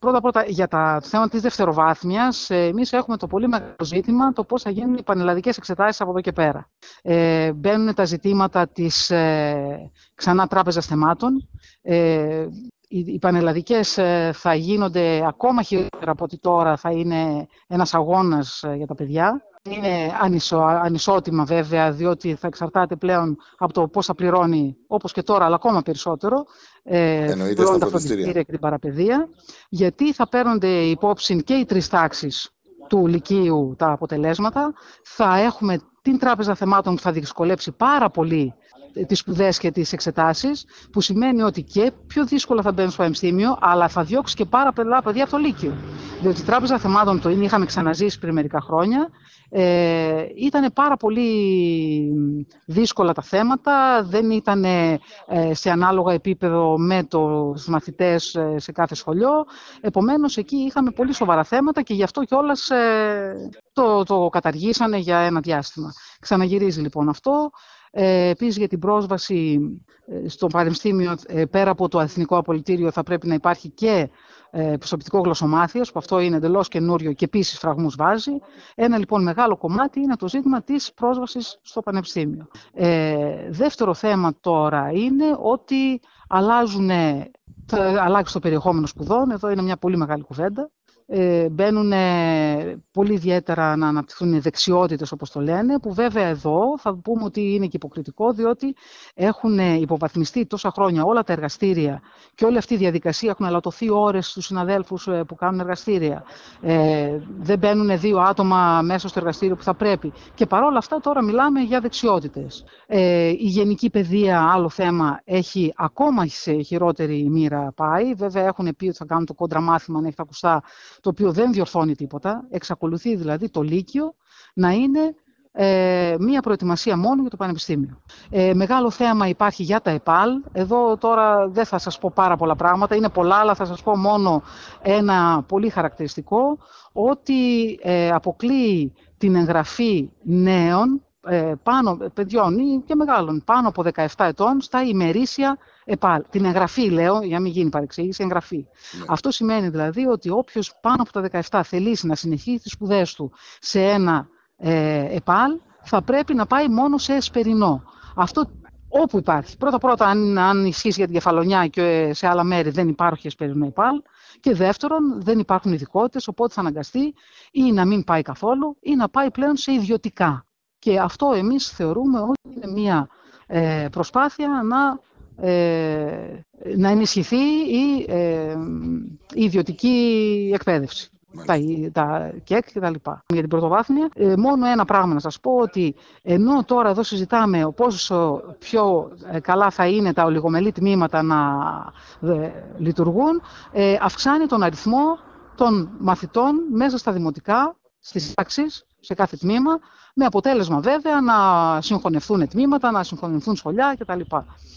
Πρώτα-πρώτα, για τα, το θέμα της δευτεροβάθμιας, ε, εμείς έχουμε το πολύ μεγάλο ζήτημα το πώς θα γίνουν οι πανελλαδικές εξετάσεις από εδώ και πέρα. Ε, μπαίνουν τα ζητήματα της ε, ξανά τράπεζας θεμάτων. Ε, οι, οι πανελλαδικές ε, θα γίνονται ακόμα χειρότερα από ότι τώρα θα είναι ένας αγώνας για τα παιδιά. Είναι ανισο, ανισότιμα βέβαια, διότι θα εξαρτάται πλέον από το πώς θα πληρώνει, όπως και τώρα, αλλά ακόμα περισσότερο, ε, τα φροντιστήρια. Και την παραπαιδεία, γιατί θα παίρνονται υπόψη και οι τρεις τάξεις του Λυκείου τα αποτελέσματα. Θα έχουμε την Τράπεζα Θεμάτων που θα δυσκολέψει πάρα πολύ τις σπουδές και τις εξετάσεις, που σημαίνει ότι και πιο δύσκολα θα μπαίνουν στο πανεπιστήμιο, αλλά θα διώξει και πάρα πολλά παιδιά από το Λύκειο. Διότι η Τράπεζα Θεμάτων το είναι, είχαμε ξαναζήσει πριν μερικά χρόνια. Ε, ήταν πάρα πολύ δύσκολα τα θέματα, δεν ήταν ε, σε ανάλογα επίπεδο με τους μαθητές ε, σε κάθε σχολείο. Επομένως, εκεί είχαμε πολύ σοβαρά θέματα και γι' αυτό κιόλας ε, το, το καταργήσανε για ένα διάστημα. Ξαναγυρίζει λοιπόν αυτό. Ε, επίσης για την πρόσβαση ε, στο Πανεπιστήμιο ε, πέρα από το Εθνικό Απολυτήριο θα πρέπει να υπάρχει και ε, προσωπικό γλωσσομάθειας που αυτό είναι εντελώς καινούριο και επίσης φραγμούς βάζει. Ένα λοιπόν μεγάλο κομμάτι είναι το ζήτημα της πρόσβασης στο Πανεπιστήμιο. Ε, δεύτερο θέμα τώρα είναι ότι αλλάζουν, αλλάξει το περιεχόμενο σπουδών. Εδώ είναι μια πολύ μεγάλη κουβέντα ε, μπαίνουν πολύ ιδιαίτερα να αναπτυχθούν οι δεξιότητες όπως το λένε, που βέβαια εδώ θα πούμε ότι είναι και υποκριτικό, διότι έχουν υποβαθμιστεί τόσα χρόνια όλα τα εργαστήρια και όλη αυτή η διαδικασία έχουν αλατωθεί ώρες στους συναδέλφους ε, που κάνουν εργαστήρια. Ε, δεν μπαίνουν δύο άτομα μέσα στο εργαστήριο που θα πρέπει. Και παρόλα αυτά τώρα μιλάμε για δεξιότητες. Ε, η γενική παιδεία, άλλο θέμα, έχει ακόμα σε χειρότερη μοίρα πάει. Βέβαια έχουν πει ότι θα κάνουν το κόντρα μάθημα, αν έχετε ακουστά, το οποίο δεν διορθώνει τίποτα. Εξακολουθεί δηλαδή το Λύκειο να είναι ε, μία προετοιμασία μόνο για το Πανεπιστήμιο. Ε, μεγάλο θέμα υπάρχει για τα ΕΠΑΛ. Εδώ τώρα δεν θα σας πω πάρα πολλά πράγματα, είναι πολλά, αλλά θα σας πω μόνο ένα πολύ χαρακτηριστικό, ότι ε, αποκλείει την εγγραφή νέων, ε, πάνω, παιδιών ή και μεγάλων, πάνω από 17 ετών, στα ημερήσια ΕΠΑΛ. Την εγγραφή, λέω, για να μην γίνει παρεξήγηση, εγγραφή. Ναι. Αυτό σημαίνει δηλαδή ότι όποιος πάνω από τα 17 θελήσει να συνεχίσει τις σπουδές του σε ένα ε, ΕΠΑΛ, θα πρέπει να πάει μόνο σε εσπερινό. Αυτό όπου υπάρχει. Πρώτα-πρώτα, αν, αν ισχύσει για την κεφαλονιά και σε άλλα μέρη δεν υπάρχει εσπερινό ΕΠΑΛ. Και δεύτερον, δεν υπάρχουν ειδικότητες, οπότε θα αναγκαστεί ή να μην πάει καθόλου ή να πάει πλέον σε ιδιωτικά. Και αυτό εμείς θεωρούμε ότι είναι μια ε, προσπάθεια να ε, να ενισχυθεί η, ε, η ιδιωτική εκπαίδευση. Τα, τα ΚΕΚ και τα λοιπά. Για την πρωτοβάθμια, ε, μόνο ένα πράγμα να σας πω ότι ενώ τώρα εδώ συζητάμε πόσο πιο ε, καλά θα είναι τα ολιγομελή τμήματα να λειτουργούν, αυξάνει τον αριθμό των μαθητών μέσα στα δημοτικά, στις τάξεις, σε κάθε τμήμα, με αποτέλεσμα βέβαια να συγχωνευτούν τμήματα, να συγχωνευτούν σχολιά κτλ.